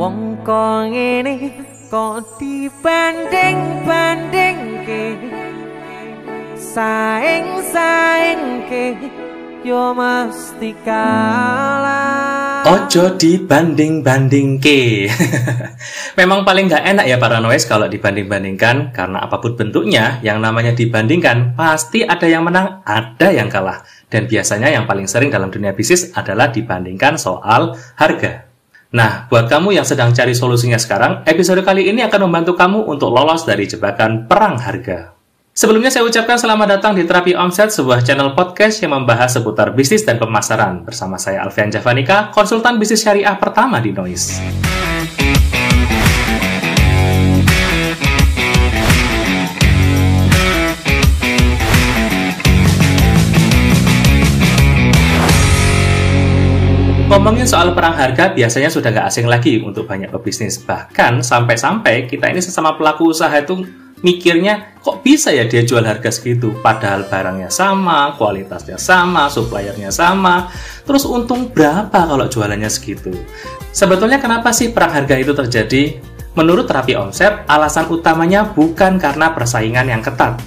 Wong kok ngene kok dibanding-banding ke Saing-saing ke yo mesti kalah Ojo dibanding-banding ke. Memang paling nggak enak ya para noise kalau dibanding-bandingkan karena apa pun bentuknya yang namanya dibandingkan pasti ada yang menang, ada yang kalah. Dan biasanya yang paling sering dalam dunia bisnis adalah dibandingkan soal harga. Nah, buat kamu yang sedang cari solusinya sekarang, episode kali ini akan membantu kamu untuk lolos dari jebakan perang harga. Sebelumnya saya ucapkan selamat datang di Terapi Omset, sebuah channel podcast yang membahas seputar bisnis dan pemasaran. Bersama saya Alfian Javanika, konsultan bisnis syariah pertama di Noise. Ngomongin soal perang harga biasanya sudah gak asing lagi untuk banyak pebisnis. Bahkan sampai-sampai kita ini sesama pelaku usaha itu mikirnya kok bisa ya dia jual harga segitu padahal barangnya sama, kualitasnya sama, suppliernya sama. Terus untung berapa kalau jualannya segitu? Sebetulnya kenapa sih perang harga itu terjadi? Menurut terapi omset, alasan utamanya bukan karena persaingan yang ketat,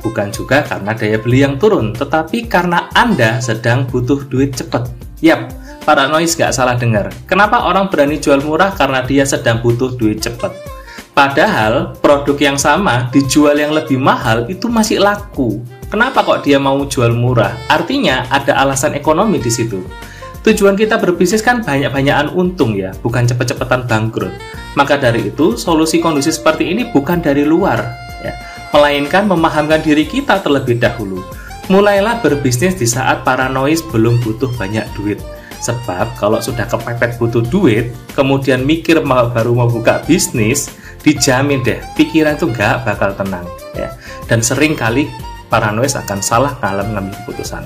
bukan juga karena daya beli yang turun, tetapi karena Anda sedang butuh duit cepat. Yap, para noise gak salah dengar. Kenapa orang berani jual murah? Karena dia sedang butuh duit cepat. Padahal produk yang sama dijual yang lebih mahal itu masih laku. Kenapa kok dia mau jual murah? Artinya ada alasan ekonomi di situ. Tujuan kita berbisnis kan banyak-banyakan untung ya, bukan cepet-cepetan bangkrut. Maka dari itu, solusi kondisi seperti ini bukan dari luar, ya, melainkan memahamkan diri kita terlebih dahulu. Mulailah berbisnis di saat paranoid belum butuh banyak duit Sebab kalau sudah kepepet butuh duit, kemudian mikir mau baru mau buka bisnis, dijamin deh pikiran itu nggak bakal tenang ya. Dan sering kali paranoid akan salah dalam mengambil keputusan.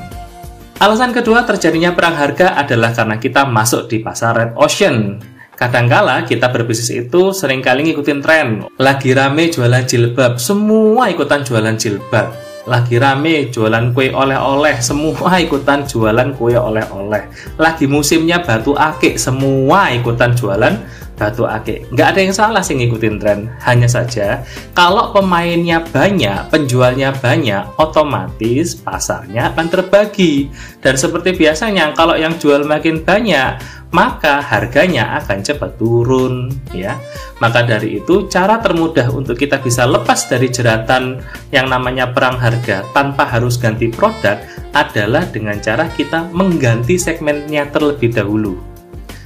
Alasan kedua terjadinya perang harga adalah karena kita masuk di pasar red ocean. Kadangkala kita berbisnis itu sering kali ngikutin tren. Lagi rame jualan jilbab, semua ikutan jualan jilbab lagi rame jualan kue oleh-oleh semua ikutan jualan kue oleh-oleh. Lagi musimnya batu akik semua ikutan jualan batu akik. Nggak ada yang salah sih ngikutin tren hanya saja kalau pemainnya banyak penjualnya banyak otomatis pasarnya akan terbagi. Dan seperti biasanya kalau yang jual makin banyak maka harganya akan cepat turun ya. Maka dari itu cara termudah untuk kita bisa lepas dari jeratan yang namanya perang harga tanpa harus ganti produk adalah dengan cara kita mengganti segmennya terlebih dahulu.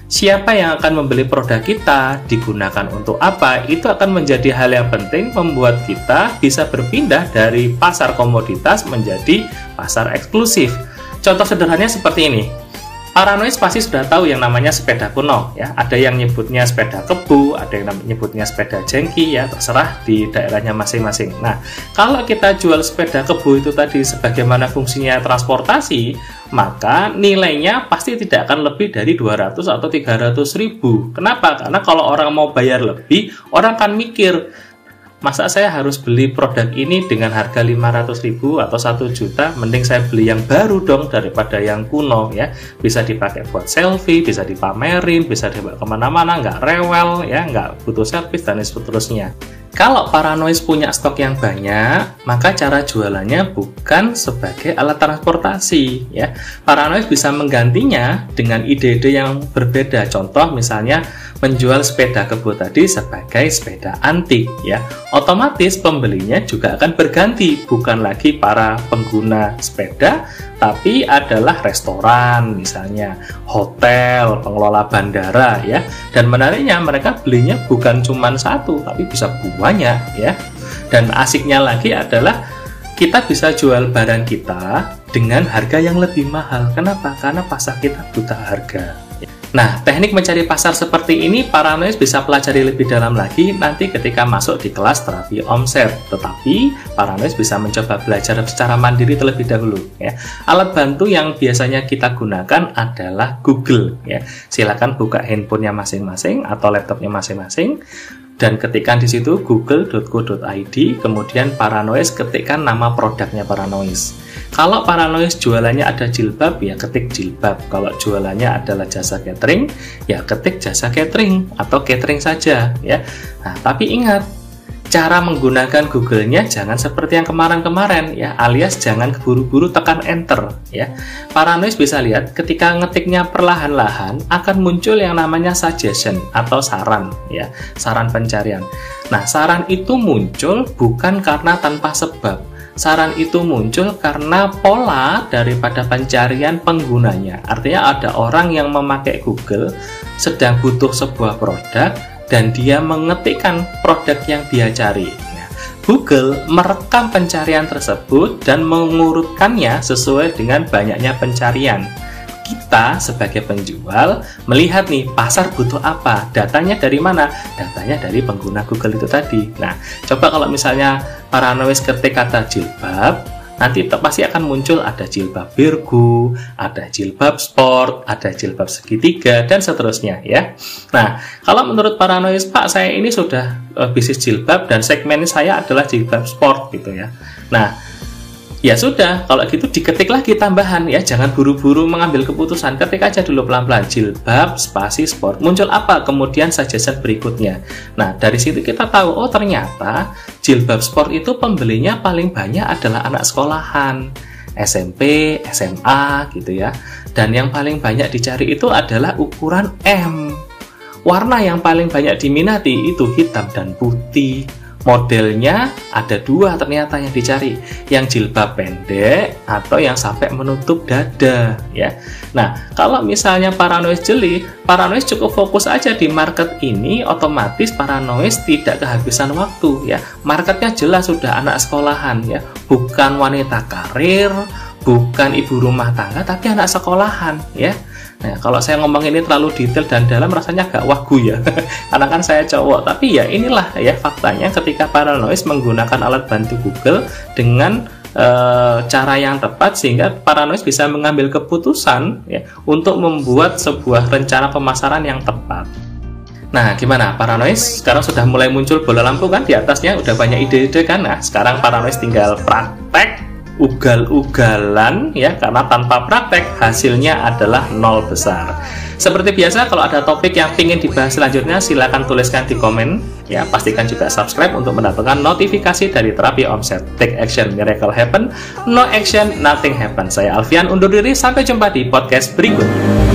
Siapa yang akan membeli produk kita, digunakan untuk apa, itu akan menjadi hal yang penting membuat kita bisa berpindah dari pasar komoditas menjadi pasar eksklusif. Contoh sederhananya seperti ini Paranoid pasti sudah tahu yang namanya sepeda kuno ya. Ada yang nyebutnya sepeda kebu, ada yang nyebutnya sepeda jengki ya, terserah di daerahnya masing-masing. Nah, kalau kita jual sepeda kebu itu tadi sebagaimana fungsinya transportasi, maka nilainya pasti tidak akan lebih dari 200 atau 300 ribu. Kenapa? Karena kalau orang mau bayar lebih, orang akan mikir, masa saya harus beli produk ini dengan harga 500 ribu atau 1 juta? Mending saya beli yang baru dong daripada yang kuno ya. Bisa dipakai buat selfie bisa dipamerin bisa dibawa ke mana-mana nggak rewel ya nggak butuh servis dan seterusnya kalau paranoid punya stok yang banyak, maka cara jualannya bukan sebagai alat transportasi ya. Paranoid bisa menggantinya dengan ide-ide yang berbeda. Contoh misalnya menjual sepeda kebo tadi sebagai sepeda antik ya. Otomatis pembelinya juga akan berganti, bukan lagi para pengguna sepeda tapi adalah restoran misalnya, hotel, pengelola bandara ya. Dan menariknya mereka belinya bukan cuma satu tapi bisa banyak ya. Dan asiknya lagi adalah kita bisa jual barang kita dengan harga yang lebih mahal. Kenapa? Karena pasar kita buta harga. Nah, teknik mencari pasar seperti ini para noise bisa pelajari lebih dalam lagi nanti ketika masuk di kelas terapi omset. Tetapi para noise bisa mencoba belajar secara mandiri terlebih dahulu ya. Alat bantu yang biasanya kita gunakan adalah Google ya. Silakan buka handphonenya masing-masing atau laptopnya masing-masing dan ketikkan di situ google.co.id kemudian Paranoise ketikkan nama produknya Paranoise kalau Paranoise jualannya ada jilbab ya ketik jilbab. Kalau jualannya adalah jasa catering ya ketik jasa catering atau catering saja ya. Nah tapi ingat cara menggunakan Google-nya jangan seperti yang kemarin-kemarin ya, alias jangan keburu-buru tekan enter ya. Paranoid bisa lihat ketika ngetiknya perlahan-lahan akan muncul yang namanya suggestion atau saran ya, saran pencarian. Nah, saran itu muncul bukan karena tanpa sebab. Saran itu muncul karena pola daripada pencarian penggunanya. Artinya ada orang yang memakai Google sedang butuh sebuah produk dan dia mengetikkan produk yang dia cari. Nah, Google merekam pencarian tersebut dan mengurutkannya sesuai dengan banyaknya pencarian. Kita sebagai penjual melihat nih pasar butuh apa, datanya dari mana? Datanya dari pengguna Google itu tadi. Nah, coba kalau misalnya para nulis ketik kata jilbab, nanti pasti akan muncul ada jilbab virgo, ada jilbab sport, ada jilbab segitiga dan seterusnya ya. Nah, kalau menurut para noise Pak, saya ini sudah uh, bisnis jilbab dan segmen saya adalah jilbab sport gitu ya. Nah, ya sudah kalau gitu diketik lagi tambahan ya. Jangan buru-buru mengambil keputusan. Ketik aja dulu pelan-pelan. Jilbab spasi sport. Muncul apa? Kemudian suggestion berikutnya. Nah dari situ kita tahu oh ternyata jilbab sport itu pembelinya paling banyak adalah anak sekolahan. SMP, SMA gitu ya. Dan yang paling banyak dicari itu adalah ukuran M. Warna yang paling banyak diminati itu hitam dan putih modelnya ada dua ternyata yang dicari. Yang jilbab pendek atau yang sampai menutup dada ya. Nah kalau misalnya paranoid jeli paranoid cukup fokus aja di market ini otomatis paranoid tidak kehabisan waktu ya. Marketnya jelas sudah anak sekolahan ya. Bukan wanita karir bukan ibu rumah tangga tapi anak sekolahan ya Nah, kalau saya ngomong ini terlalu detail dan dalam rasanya agak wagu ya. Karena kan saya cowok, tapi ya inilah ya faktanya ketika paranoid menggunakan alat bantu Google dengan e, cara yang tepat sehingga paranoid bisa mengambil keputusan ya untuk membuat sebuah rencana pemasaran yang tepat. Nah, gimana paranoid? Sekarang sudah mulai muncul bola lampu kan di atasnya, udah banyak ide-ide kan? Nah, sekarang paranoid tinggal praktek ugal-ugalan ya karena tanpa praktek hasilnya adalah nol besar. Seperti biasa kalau ada topik yang ingin dibahas selanjutnya silahkan tuliskan di komen ya pastikan juga subscribe untuk mendapatkan notifikasi dari terapi omset. Take action miracle happen, no action nothing happen. Saya Alfian undur diri sampai jumpa di podcast berikutnya.